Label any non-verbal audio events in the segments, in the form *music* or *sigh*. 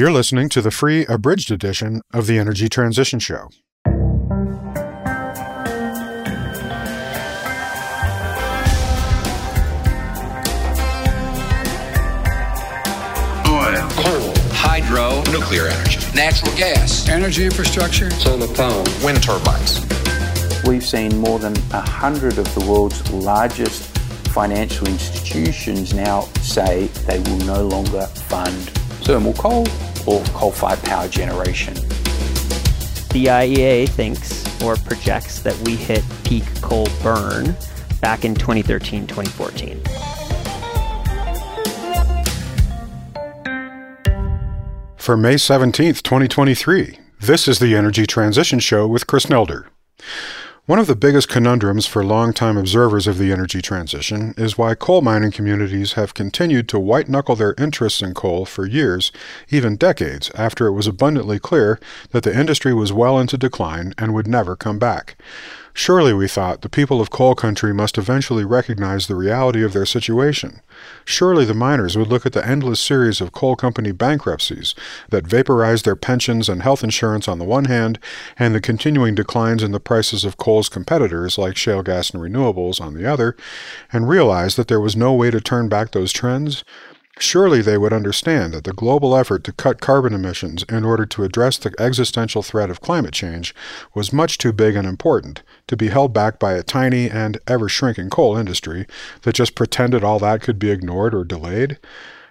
You're listening to the free abridged edition of the Energy Transition Show. Oil, coal, hydro, nuclear energy, natural gas, energy infrastructure, solar power, wind turbines. We've seen more than a hundred of the world's largest financial institutions now say they will no longer fund thermal coal or coal-fired power generation. The IEA thinks or projects that we hit peak coal burn back in 2013 2014. For May 17th, 2023, this is the Energy Transition Show with Chris Nelder. One of the biggest conundrums for longtime observers of the energy transition is why coal mining communities have continued to white knuckle their interests in coal for years, even decades, after it was abundantly clear that the industry was well into decline and would never come back. Surely, we thought, the people of coal country must eventually recognize the reality of their situation. Surely the miners would look at the endless series of coal company bankruptcies that vaporized their pensions and health insurance on the one hand, and the continuing declines in the prices of coal's competitors like shale gas and renewables on the other, and realize that there was no way to turn back those trends. Surely they would understand that the global effort to cut carbon emissions in order to address the existential threat of climate change was much too big and important to be held back by a tiny and ever shrinking coal industry that just pretended all that could be ignored or delayed.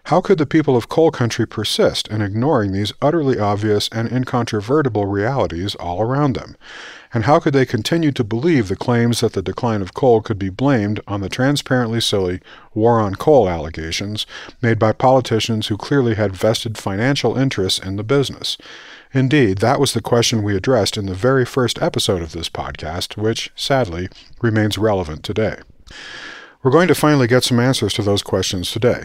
How could the people of coal country persist in ignoring these utterly obvious and incontrovertible realities all around them? And how could they continue to believe the claims that the decline of coal could be blamed on the transparently silly war on coal allegations made by politicians who clearly had vested financial interests in the business? Indeed, that was the question we addressed in the very first episode of this podcast, which, sadly, remains relevant today. We're going to finally get some answers to those questions today.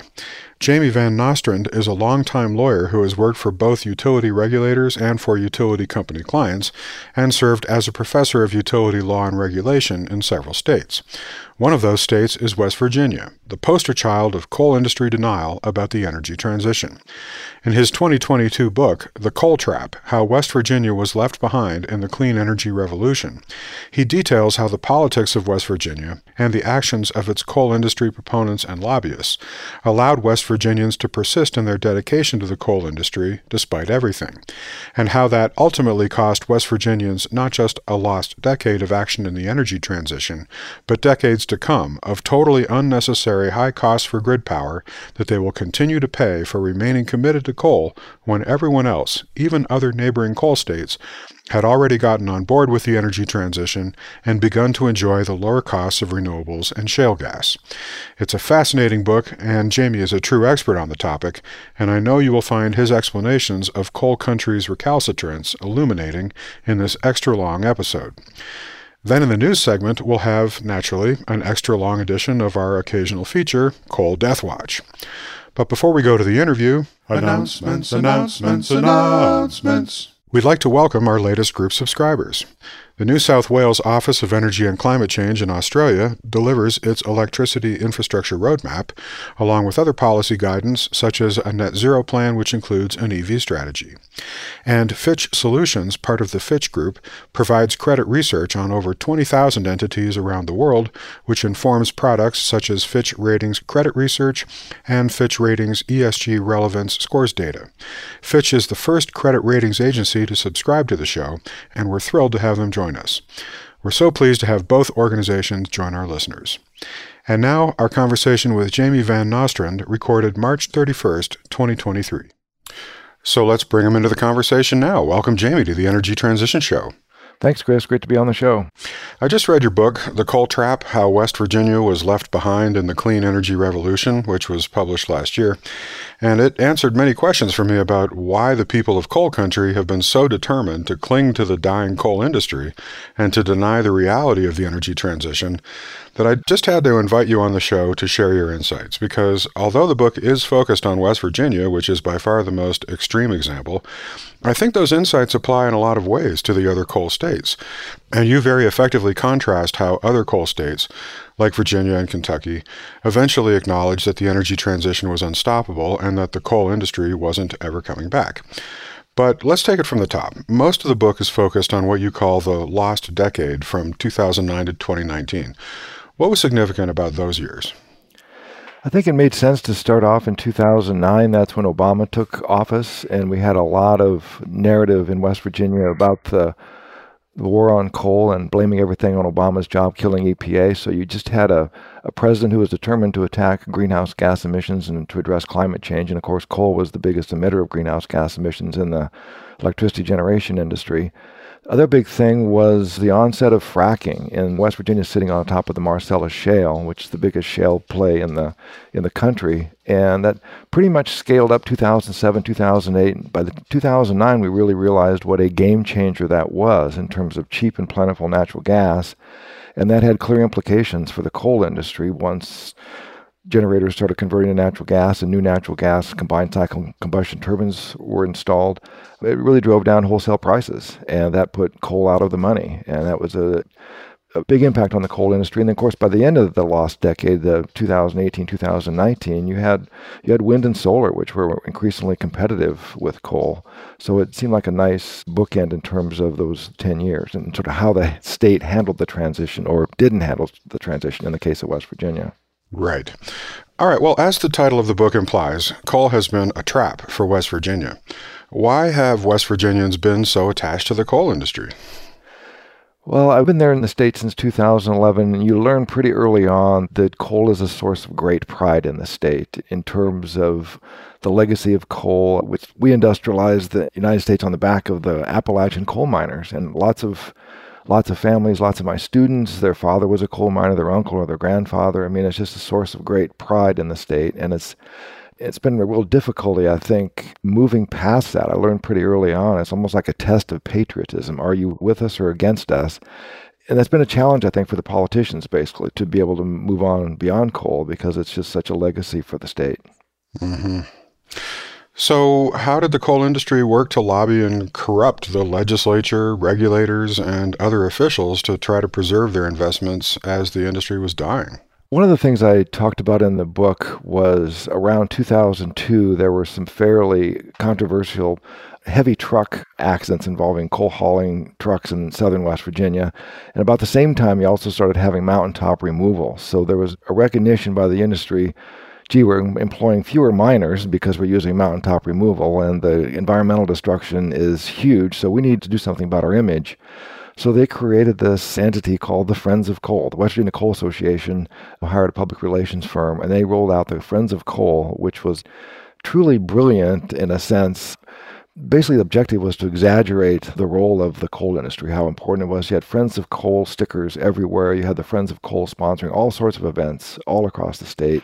Jamie Van Nostrand is a longtime lawyer who has worked for both utility regulators and for utility company clients, and served as a professor of utility law and regulation in several states. One of those states is West Virginia, the poster child of coal industry denial about the energy transition. In his 2022 book, The Coal Trap How West Virginia Was Left Behind in the Clean Energy Revolution, he details how the politics of West Virginia and the actions of its coal industry proponents and lobbyists allowed West Virginians to persist in their dedication to the coal industry despite everything, and how that ultimately cost West Virginians not just a lost decade of action in the energy transition, but decades to come of totally unnecessary high costs for grid power that they will continue to pay for remaining committed to coal when everyone else, even other neighboring coal states, had already gotten on board with the energy transition and begun to enjoy the lower costs of renewables and shale gas. It's a fascinating book, and Jamie is a true expert on the topic, and I know you will find his explanations of coal country's recalcitrance illuminating in this extra long episode. Then in the news segment, we'll have, naturally, an extra long edition of our occasional feature, Coal Death Watch. But before we go to the interview, announcements, announcements, announcements. We'd like to welcome our latest group subscribers. The New South Wales Office of Energy and Climate Change in Australia delivers its electricity infrastructure roadmap, along with other policy guidance such as a net zero plan which includes an EV strategy. And Fitch Solutions, part of the Fitch Group, provides credit research on over 20,000 entities around the world, which informs products such as Fitch Ratings credit research and Fitch Ratings ESG relevance scores data. Fitch is the first credit ratings agency to subscribe to the show, and we're thrilled to have them join join us. We're so pleased to have both organizations join our listeners. And now, our conversation with Jamie Van Nostrand, recorded March 31st, 2023. So let's bring him into the conversation now. Welcome, Jamie, to the Energy Transition Show. Thanks, Chris. Great to be on the show. I just read your book, The Coal Trap How West Virginia Was Left Behind in the Clean Energy Revolution, which was published last year. And it answered many questions for me about why the people of coal country have been so determined to cling to the dying coal industry and to deny the reality of the energy transition that I just had to invite you on the show to share your insights because although the book is focused on West Virginia, which is by far the most extreme example, I think those insights apply in a lot of ways to the other coal states. And you very effectively contrast how other coal states, like Virginia and Kentucky, eventually acknowledged that the energy transition was unstoppable and that the coal industry wasn't ever coming back. But let's take it from the top. Most of the book is focused on what you call the lost decade from 2009 to 2019. What was significant about those years? I think it made sense to start off in 2009. That's when Obama took office, and we had a lot of narrative in West Virginia about the the war on coal and blaming everything on Obama's job killing EPA. So you just had a, a president who was determined to attack greenhouse gas emissions and to address climate change. And of course, coal was the biggest emitter of greenhouse gas emissions in the electricity generation industry. Other big thing was the onset of fracking in West Virginia, sitting on top of the Marcellus Shale, which is the biggest shale play in the in the country, and that pretty much scaled up 2007, 2008. By the 2009, we really realized what a game changer that was in terms of cheap and plentiful natural gas, and that had clear implications for the coal industry once generators started converting to natural gas and new natural gas combined cycle combustion turbines were installed, it really drove down wholesale prices. And that put coal out of the money. And that was a, a big impact on the coal industry. And of course, by the end of the lost decade, the 2018, 2019, you had you had wind and solar, which were increasingly competitive with coal. So it seemed like a nice bookend in terms of those 10 years and sort of how the state handled the transition or didn't handle the transition in the case of West Virginia. Right. All right. Well, as the title of the book implies, coal has been a trap for West Virginia. Why have West Virginians been so attached to the coal industry? Well, I've been there in the state since 2011, and you learn pretty early on that coal is a source of great pride in the state in terms of the legacy of coal, which we industrialized the United States on the back of the Appalachian coal miners, and lots of lots of families, lots of my students, their father was a coal miner, their uncle or their grandfather. I mean, it's just a source of great pride in the state, and it's it's been a real difficulty, I think, moving past that. I learned pretty early on. It's almost like a test of patriotism. Are you with us or against us? And that's been a challenge, I think, for the politicians, basically, to be able to move on beyond coal because it's just such a legacy for the state. Mm-hmm. So, how did the coal industry work to lobby and corrupt the legislature, regulators, and other officials to try to preserve their investments as the industry was dying? One of the things I talked about in the book was around 2002, there were some fairly controversial heavy truck accidents involving coal hauling trucks in southern West Virginia. And about the same time, you also started having mountaintop removal. So there was a recognition by the industry gee, we're employing fewer miners because we're using mountaintop removal and the environmental destruction is huge. So we need to do something about our image. So they created this entity called the Friends of Coal. The West Virginia Coal Association hired a public relations firm and they rolled out the Friends of Coal, which was truly brilliant in a sense. Basically, the objective was to exaggerate the role of the coal industry, how important it was. You had Friends of Coal stickers everywhere. You had the Friends of Coal sponsoring all sorts of events all across the state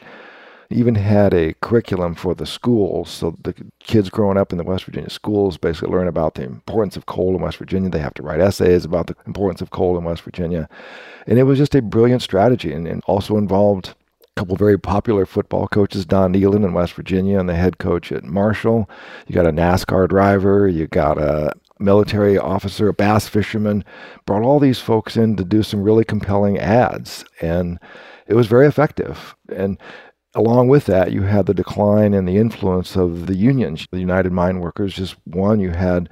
even had a curriculum for the schools. So the kids growing up in the West Virginia schools basically learn about the importance of coal in West Virginia. They have to write essays about the importance of coal in West Virginia. And it was just a brilliant strategy and, and also involved a couple very popular football coaches, Don Nehlen in West Virginia and the head coach at Marshall. You got a NASCAR driver, you got a military officer, a bass fisherman, brought all these folks in to do some really compelling ads. And it was very effective. And along with that, you had the decline in the influence of the unions. The United Mine Workers, just one, you had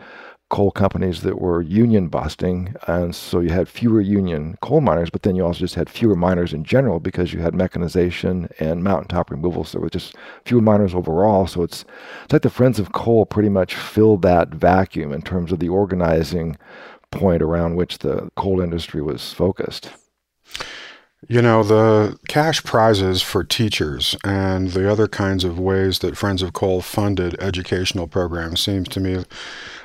coal companies that were union busting, and so you had fewer union coal miners, but then you also just had fewer miners in general because you had mechanization and mountaintop removal, so it was just fewer miners overall. So it's, it's like the Friends of Coal pretty much filled that vacuum in terms of the organizing point around which the coal industry was focused. You know, the cash prizes for teachers and the other kinds of ways that Friends of Coal funded educational programs seems to me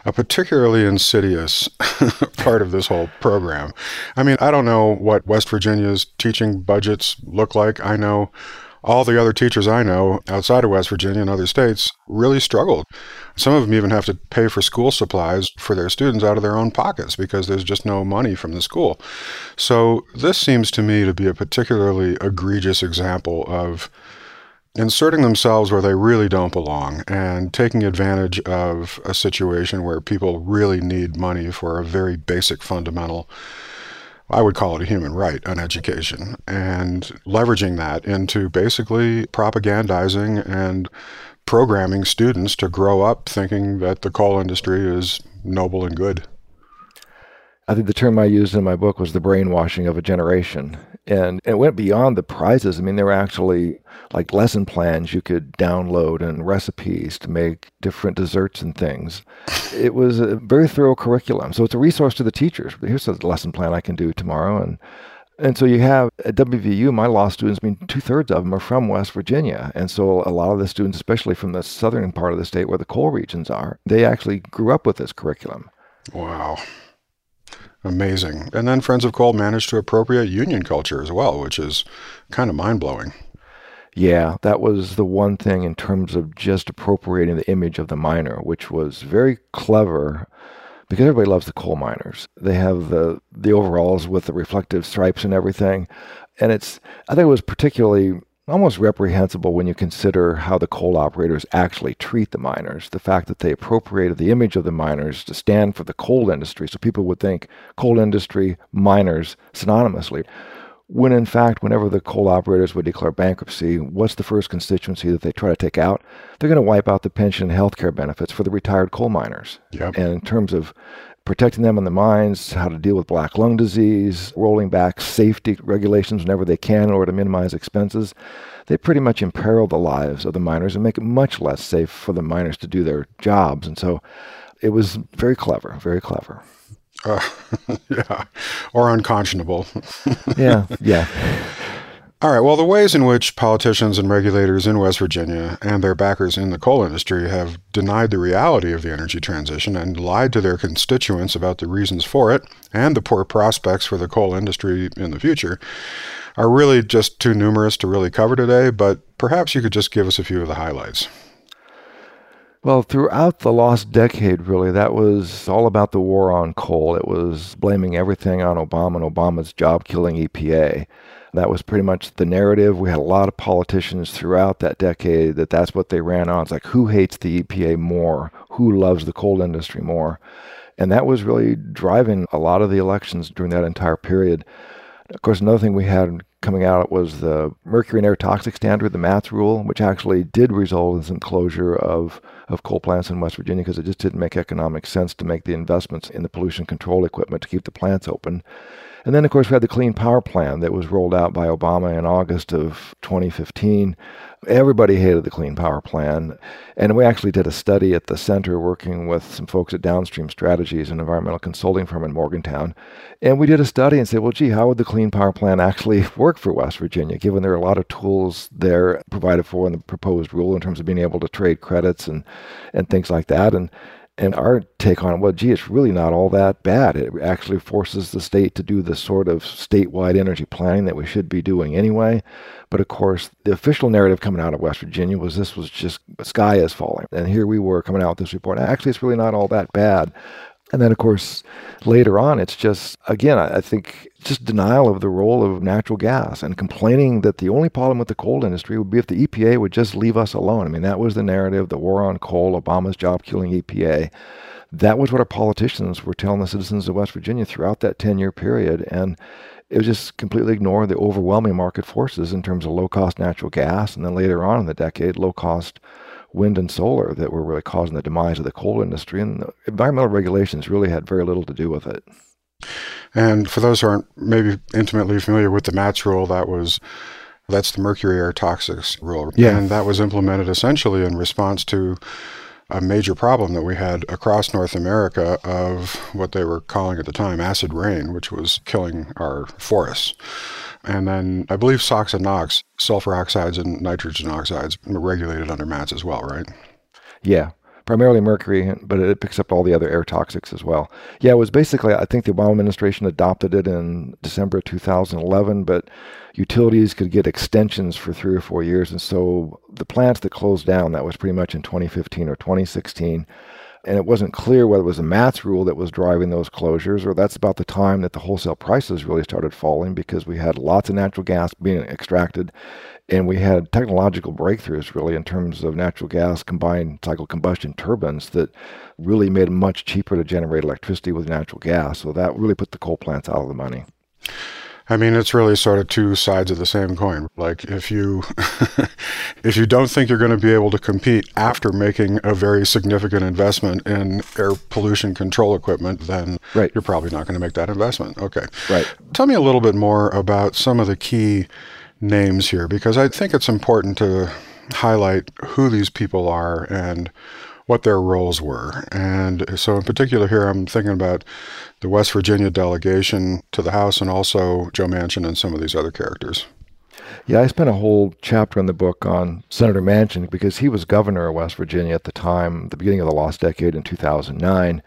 a particularly insidious *laughs* part of this whole program. I mean, I don't know what West Virginia's teaching budgets look like. I know all the other teachers I know outside of West Virginia and other states really struggled. Some of them even have to pay for school supplies for their students out of their own pockets because there's just no money from the school. So, this seems to me to be a particularly egregious example of inserting themselves where they really don't belong and taking advantage of a situation where people really need money for a very basic fundamental I would call it a human right, an education, and leveraging that into basically propagandizing and programming students to grow up thinking that the coal industry is noble and good. I think the term I used in my book was the brainwashing of a generation. And it went beyond the prizes. I mean, there were actually like lesson plans you could download and recipes to make different desserts and things. It was a very thorough curriculum. So it's a resource to the teachers. Here's a lesson plan I can do tomorrow. And and so you have at WVU, my law students, I mean, two thirds of them are from West Virginia. And so a lot of the students, especially from the southern part of the state where the coal regions are, they actually grew up with this curriculum. Wow. Amazing. And then Friends of Coal managed to appropriate union culture as well, which is kind of mind blowing. Yeah, that was the one thing in terms of just appropriating the image of the miner, which was very clever because everybody loves the coal miners. They have the the overalls with the reflective stripes and everything. And it's I think it was particularly almost reprehensible when you consider how the coal operators actually treat the miners. The fact that they appropriated the image of the miners to stand for the coal industry, so people would think coal industry, miners synonymously. When in fact, whenever the coal operators would declare bankruptcy, what's the first constituency that they try to take out? They're going to wipe out the pension and health care benefits for the retired coal miners. Yep. And in terms of protecting them in the mines, how to deal with black lung disease, rolling back safety regulations whenever they can in order to minimize expenses. They pretty much imperil the lives of the miners and make it much less safe for the miners to do their jobs. And so it was very clever, very clever. Uh, *laughs* yeah, or unconscionable. yeah, yeah. *laughs* All right. Well, the ways in which politicians and regulators in West Virginia and their backers in the coal industry have denied the reality of the energy transition and lied to their constituents about the reasons for it and the poor prospects for the coal industry in the future are really just too numerous to really cover today, but perhaps you could just give us a few of the highlights. Well, throughout the last decade, really, that was all about the war on coal. It was blaming everything on Obama and Obama's job killing EPA. That was pretty much the narrative. We had a lot of politicians throughout that decade that that's what they ran on. It's like, who hates the EPA more? Who loves the coal industry more? And that was really driving a lot of the elections during that entire period. Of course, another thing we had coming out was the mercury and air toxic standard, the MATS rule, which actually did result in some closure of, of coal plants in West Virginia because it just didn't make economic sense to make the investments in the pollution control equipment to keep the plants open. And then, of course, we had the Clean Power Plan that was rolled out by Obama in August of 2015. Everybody hated the Clean Power Plan. And we actually did a study at the center working with some folks at Downstream Strategies, an environmental consulting firm in Morgantown. And we did a study and said, well, gee, how would the Clean Power Plan actually *laughs* work for West Virginia, given there are a lot of tools there provided for in the proposed rule in terms of being able to trade credits and, and things like that. And and our take on it, well, gee, it's really not all that bad. It actually forces the state to do the sort of statewide energy planning that we should be doing anyway. But of course, the official narrative coming out of West Virginia was this was just sky is falling. And here we were coming out with this report. Actually, it's really not all that bad. And then, of course, later on, it's just, again, I think just denial of the role of natural gas and complaining that the only problem with the coal industry would be if the EPA would just leave us alone. I mean, that was the narrative the war on coal, Obama's job killing EPA. That was what our politicians were telling the citizens of West Virginia throughout that 10 year period. And it was just completely ignore the overwhelming market forces in terms of low cost natural gas. And then later on in the decade, low cost wind and solar that were really causing the demise of the coal industry. And the environmental regulations really had very little to do with it. And for those who aren't maybe intimately familiar with the MATS rule, that was that's the mercury air toxics rule. Yeah. And that was implemented essentially in response to a major problem that we had across North America of what they were calling at the time acid rain, which was killing our forests. And then I believe SOx and NOx, sulfur oxides and nitrogen oxides, regulated under MATS as well, right? Yeah, primarily mercury, but it picks up all the other air toxics as well. Yeah, it was basically, I think the Obama administration adopted it in December 2011, but utilities could get extensions for three or four years. And so the plants that closed down, that was pretty much in 2015 or 2016 and it wasn't clear whether it was the MATS rule that was driving those closures, or that's about the time that the wholesale prices really started falling because we had lots of natural gas being extracted, and we had technological breakthroughs really in terms of natural gas combined cycle combustion turbines that really made it much cheaper to generate electricity with natural gas. So that really put the coal plants out of the money. I mean, it's really sort of two sides of the same coin. Like if you *laughs* if you don't think you're going to be able to compete after making a very significant investment in air pollution control equipment, then right. you're probably not going to make that investment. Okay. Right. Tell me a little bit more about some of the key names here because I think it's important to highlight who these people are and what their roles were. And so, in particular, here I'm thinking about the West Virginia delegation to the House and also Joe Manchin and some of these other characters. Yeah, I spent a whole chapter in the book on Senator Manchin because he was governor of West Virginia at the time, the beginning of the lost decade in 2009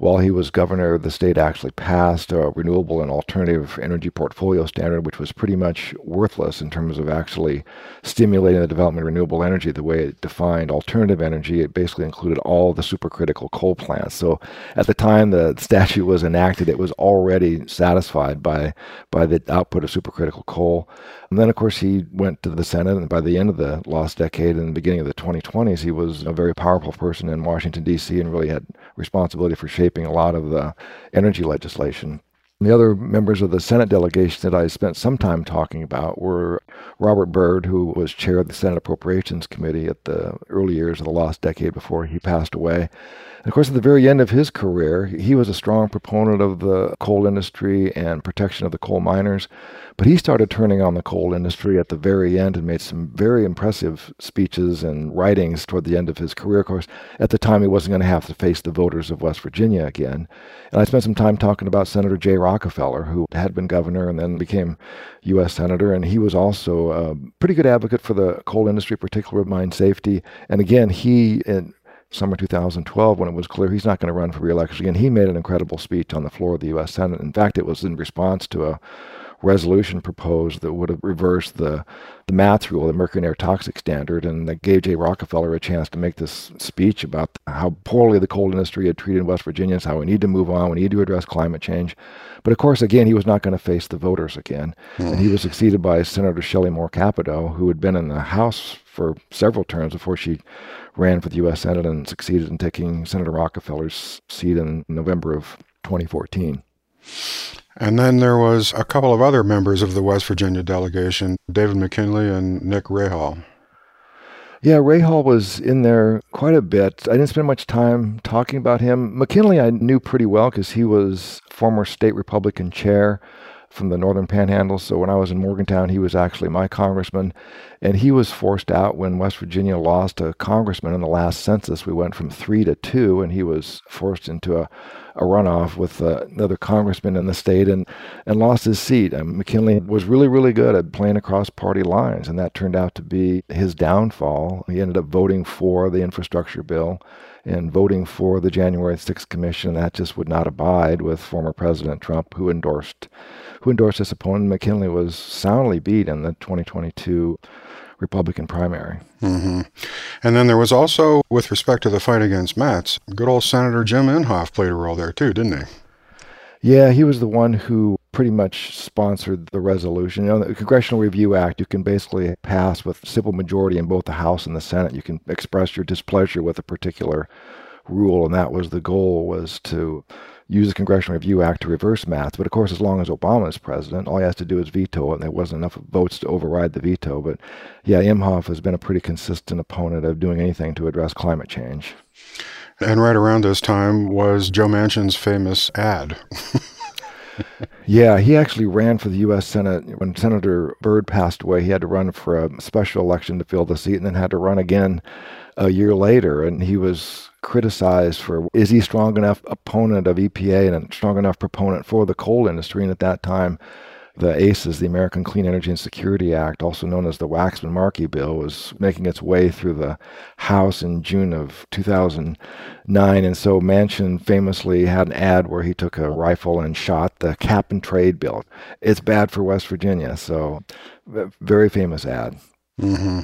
while he was governor, the state actually passed a renewable and alternative energy portfolio standard, which was pretty much worthless in terms of actually stimulating the development of renewable energy the way it defined alternative energy. It basically included all the supercritical coal plants. So at the time the *laughs* statute was enacted, it was already satisfied by, by the output of supercritical coal. And then, of course, he went to the Senate, and by the end of the last decade and the beginning of the 2020s, he was a very powerful person in Washington, D.C., and really had responsibility for shaping a lot of the energy legislation. The other members of the Senate delegation that I spent some time talking about were Robert Byrd, who was chair of the Senate Appropriations Committee at the early years of the last decade before he passed away. And of course, at the very end of his career, he was a strong proponent of the coal industry and protection of the coal miners. But he started turning on the coal industry at the very end and made some very impressive speeches and writings toward the end of his career. Of course, at the time, he wasn't going to have to face the voters of West Virginia again. And I spent some time talking about Senator Jay Rockefeller, who had been governor and then became U.S. Senator. And he was also a pretty good advocate for the coal industry, particularly mine safety. And again, he, in summer 2012, when it was clear he's not going to run for reelection again, he made an incredible speech on the floor of the U.S. Senate. In fact, it was in response to a resolution proposed that would have reversed the the MATS rule, the mercury and air toxic standard, and that gave Jay Rockefeller a chance to make this speech about how poorly the coal industry had treated West Virginians, how we need to move on, we need to address climate change. But of course, again, he was not going to face the voters again, and he hmm. was succeeded by Senator Shelley Moore Capito, who had been in the House for several terms before she ran for the U.S. Senate and succeeded in taking Senator Rockefeller's seat in November of 2014. And then there was a couple of other members of the West Virginia delegation, David McKinley and Nick Rahall. Yeah, Rahall was in there quite a bit. I didn't spend much time talking about him. McKinley I knew pretty well because he was former state Republican chair from the Northern Panhandle. So when I was in Morgantown, he was actually my congressman. And he was forced out when West Virginia lost a congressman in the last census. We went from three to two, and he was forced into a, a runoff with uh, another congressman in the state and, and lost his seat. And McKinley was really, really good at playing across party lines, and that turned out to be his downfall. He ended up voting for the infrastructure bill and voting for the January 6th commission. That just would not abide with former President Trump, who endorsed who endorsed his opponent. McKinley was soundly beat in the 2022 Republican primary. Mm-hmm. And then there was also, with respect to the fight against MATS, good old Senator Jim Inhofe played a role there too, didn't he? Yeah, he was the one who pretty much sponsored the resolution. You know, the Congressional Review Act, you can basically pass with simple majority in both the House and the Senate. You can express your displeasure with a particular rule, and that was the goal was to use the Congressional Review Act to reverse MATS. But of course, as long as Obama is president, all he has to do is veto it, and there wasn't enough votes to override the veto. But yeah, Inhofe has been a pretty consistent opponent of doing anything to address climate change. And right around this time was Joe Manchin's famous ad. *laughs* yeah, he actually ran for the U.S. Senate when Senator Byrd passed away. He had to run for a special election to fill the seat, and then had to run again a year later. And he was criticized for is he strong enough opponent of EPA and a strong enough proponent for the coal industry? And at that time, the ACES, the American Clean Energy and Security Act, also known as the Waxman Markey Bill, was making its way through the House in June of 2009. And so Manchin famously had an ad where he took a rifle and shot the cap and trade bill. It's bad for West Virginia. So, very famous ad. Mm-hmm.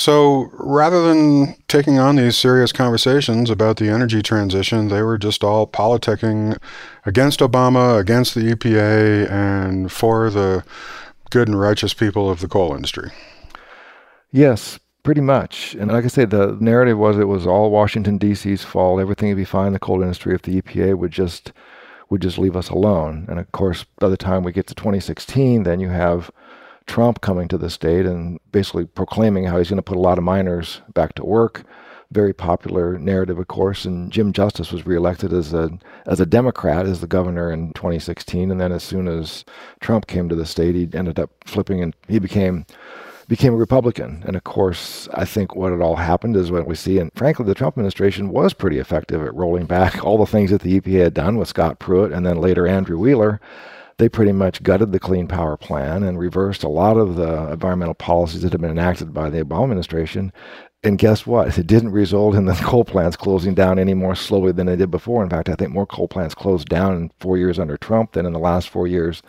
So rather than taking on these serious conversations about the energy transition, they were just all politicking against Obama, against the EPA, and for the good and righteous people of the coal industry. Yes, pretty much. And like I say, the narrative was it was all Washington, D.C.'s fault. Everything would be fine in the coal industry if the EPA would just would just leave us alone. And of course, by the time we get to 2016, then you have Trump coming to the state and basically proclaiming how he's going to put a lot of miners back to work. Very popular narrative, of course. And Jim Justice was reelected as a as a Democrat as the governor in 2016. And then as soon as Trump came to the state, he ended up flipping and he became became a Republican. And of course, I think what it all happened is what we see. And frankly, the Trump administration was pretty effective at rolling back *laughs* all the things that the EPA had done with Scott Pruitt and then later Andrew Wheeler they pretty much gutted the Clean Power Plan and reversed a lot of the environmental policies that had been enacted by the Obama administration. And guess what? It didn't result in the *laughs* coal plants closing down any more slowly than they did before. In fact, I think more coal plants closed down in four years under Trump than in the last four years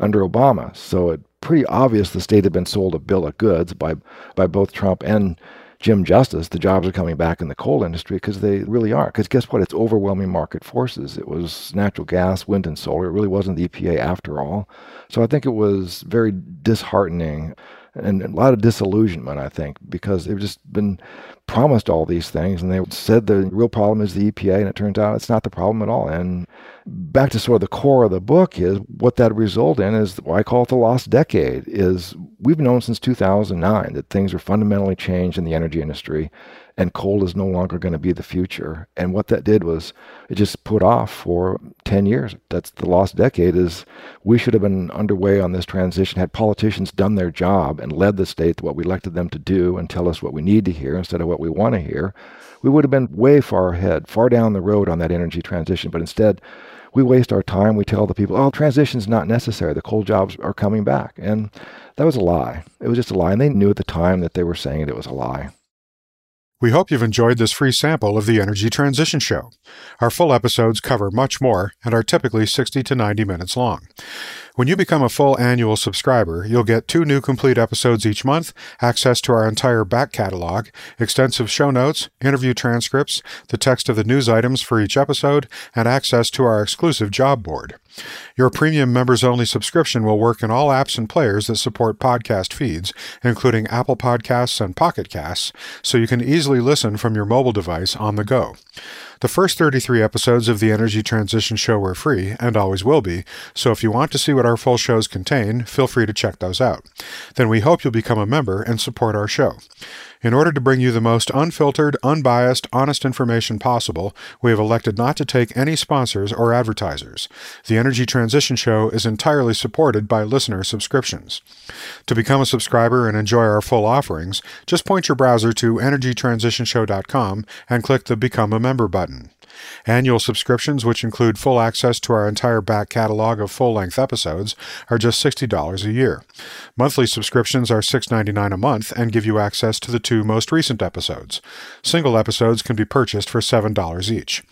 under Obama. So it's pretty obvious the state had been sold a bill of goods by by both Trump and Jim Justice, the jobs are coming back in the coal industry because they really are. Because guess what? It's overwhelming market forces. It was natural gas, wind, and solar. It really wasn't the EPA after all. So I think it was very disheartening and a lot of disillusionment, I think, because they've just been promised all these things and they said the real problem is the EPA, and it turns out it's not the problem at all. And back to sort of the core of the book is what that result in is what I call it the lost decade is we've known since 2009 that things are fundamentally changed in the energy industry and coal is no longer going to be the future. And what that did was it just put off for 10 years. That's the lost decade is we should have been underway on this transition had politicians done their job and led the state to what we elected them to do and tell us what we need to hear instead of what we want to hear. We would have been way far ahead, far down the road on that energy transition. But instead, we waste our time. We tell the people, oh, transition's not necessary. The coal jobs are coming back. And that was a lie. It was just a lie. And they knew at the time that they were saying it, it was a lie. We hope you've enjoyed this free sample of the Energy Transition Show. Our full episodes cover much more and are typically 60 to 90 minutes long. When you become a full annual subscriber, you'll get two new complete episodes each month, access to our entire back catalog, extensive show notes, interview transcripts, the text of the news items for each episode, and access to our exclusive job board. Your premium members only subscription will work in all apps and players that support podcast feeds, including Apple Podcasts and Pocket Casts, so you can easily listen from your mobile device on the go. The first 33 episodes of the Energy Transition Show were free, and always will be, so if you want to see what our full shows contain, feel free to check those out. Then we hope you'll become a member and support our show. In order to bring you the most unfiltered, unbiased, honest information possible, we have elected not to take any sponsors or advertisers. The Energy Transition Show is entirely supported by listener subscriptions. To become a subscriber and enjoy our full offerings, just point your browser to energytransitionshow.com and click the Become a Member button. Annual subscriptions, which include full access to our entire back catalog of full length episodes, are just $60 a year. Monthly subscriptions are $6.99 a month and give you access to the two most recent episodes. Single episodes can be purchased for $7 each.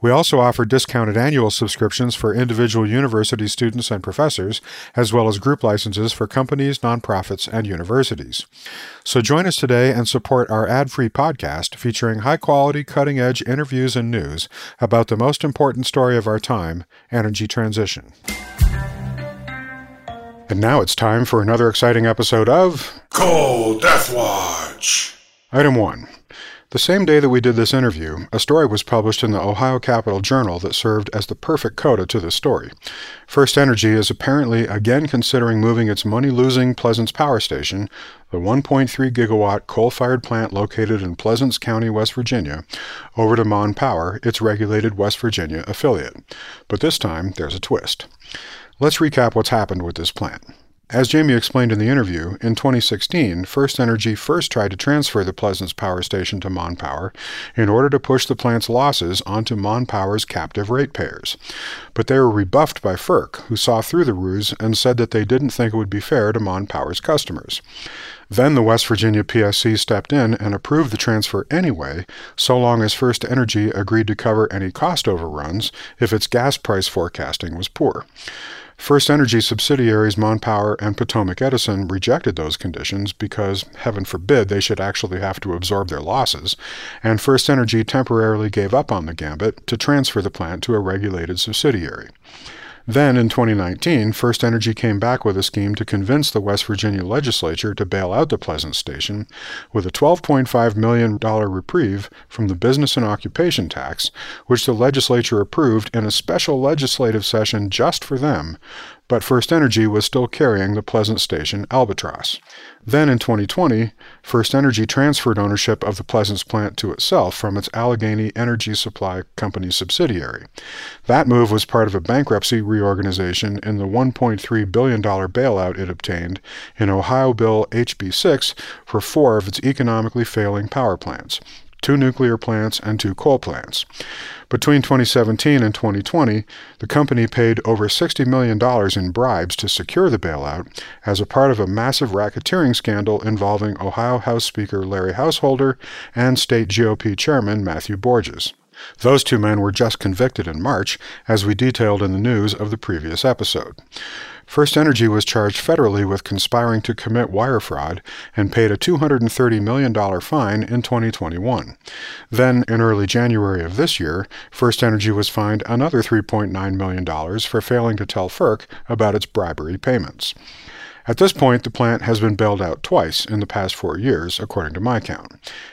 We also offer discounted annual subscriptions for individual university students and professors, as well as group licenses for companies, nonprofits, and universities. So join us today and support our ad free podcast featuring high quality, cutting edge interviews and news about the most important story of our time energy transition. And now it's time for another exciting episode of Coal Death Watch. Item 1. The same day that we did this interview, a story was published in the Ohio Capital Journal that served as the perfect coda to this story. First Energy is apparently again considering moving its money losing Pleasants Power Station, the 1.3 gigawatt coal fired plant located in Pleasants County, West Virginia, over to Mon Power, its regulated West Virginia affiliate. But this time, there's a twist. Let's recap what's happened with this plant. As Jamie explained in the interview, in 2016, First Energy first tried to transfer the Pleasants Power Station to Mon Power in order to push the plant's losses onto Mon Power's captive ratepayers. But they were rebuffed by FERC, who saw through the ruse and said that they didn't think it would be fair to Mon Power's customers. Then the West Virginia PSC stepped in and approved the transfer anyway, so long as First Energy agreed to cover any cost overruns if its gas price forecasting was poor. First Energy subsidiaries Mon Power and Potomac Edison rejected those conditions because, heaven forbid, they should actually have to absorb their losses, and First Energy temporarily gave up on the gambit to transfer the plant to a regulated subsidiary. Then in 2019, First Energy came back with a scheme to convince the West Virginia legislature to bail out the Pleasants Station with a $12.5 million reprieve from the business and occupation tax, which the legislature approved in a special legislative session just for them, but First Energy was still carrying the Pleasants Station Albatross. Then in 2020, First Energy transferred ownership of the Pleasants plant to itself from its Allegheny Energy Supply Company subsidiary. That move was part of a bankruptcy reorganization in the $1.3 billion bailout it obtained in Ohio Bill HB 6 for four of its economically failing power plants two nuclear plants, and two coal plants. Between 2017 and 2020, the company paid over $60 million in bribes to secure the bailout as a part of a massive racketeering scandal involving Ohio House Speaker Larry Householder and state GOP Chairman Matthew Borges. Those two men were just convicted in March, as we detailed in the news of the previous episode. First Energy was charged federally with conspiring to commit wire fraud and paid a $230 million fine in 2021. Then, in early January of this year, First Energy was fined another $3.9 million for failing to tell FERC about its bribery payments. At this point, the plant has been bailed out twice in the past four years, according to my count,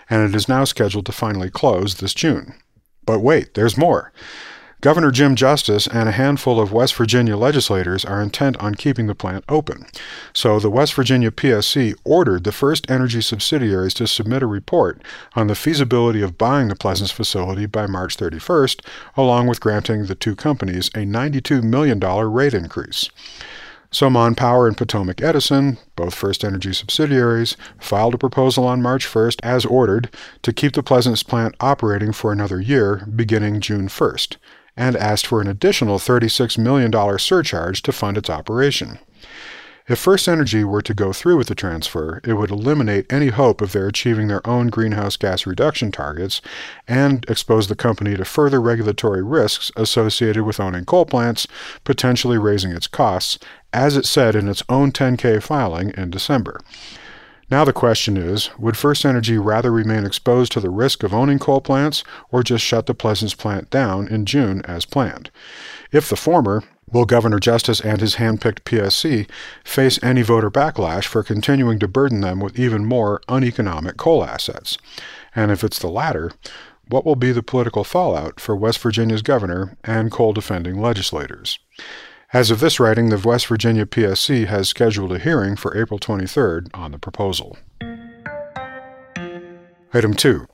and it is now scheduled to finally close this June. But wait, there's more. Governor Jim Justice and a handful of West Virginia legislators are intent on keeping the plant open. So the West Virginia PSC ordered the first energy subsidiaries to submit a report on the feasibility of buying the Pleasants facility by March 31st, along with granting the two companies a $92 million rate increase. So Mon Power and Potomac Edison, both First Energy subsidiaries, filed a proposal on March 1st as ordered to keep the Pleasants plant operating for another year beginning June 1st and asked for an additional $36 million surcharge to fund its operation. If First Energy were to go through with the transfer, it would eliminate any hope of their achieving their own greenhouse gas reduction targets and expose the company to further regulatory risks associated with owning coal plants, potentially raising its costs, as it said in its own 10K filing in December. Now the question is would First Energy rather remain exposed to the risk of owning coal plants or just shut the Pleasants plant down in June as planned? If the former, will Governor Justice and his handpicked PSC face any voter backlash for continuing to burden them with even more uneconomic coal assets? And if it's the latter, what will be the political fallout for West Virginia's governor and coal defending legislators? As of this writing, the West Virginia PSC has scheduled a hearing for April 23rd on the proposal. Item 2.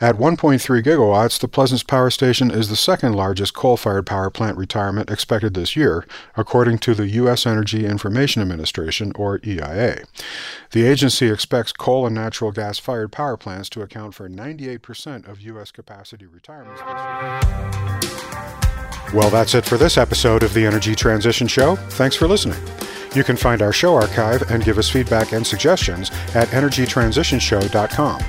At 1.3 gigawatts, the Pleasants Power Station is the second largest coal fired power plant retirement expected this year, according to the U.S. Energy Information Administration, or EIA. The agency expects coal and natural gas fired power plants to account for 98% of U.S. capacity retirements. Well, that's it for this episode of the Energy Transition Show. Thanks for listening. You can find our show archive and give us feedback and suggestions at energytransitionshow.com.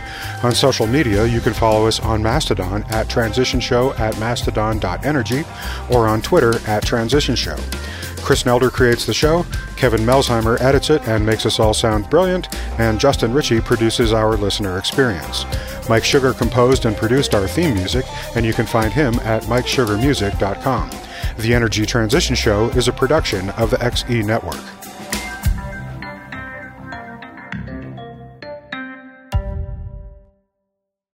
On social media, you can follow us on Mastodon at transitionshow at mastodon.energy or on Twitter at transitionshow. Chris Nelder creates the show, Kevin Melsheimer edits it and makes us all sound brilliant, and Justin Ritchie produces our listener experience. Mike Sugar composed and produced our theme music, and you can find him at MikeSugarMusic.com. The Energy Transition Show is a production of the XE Network.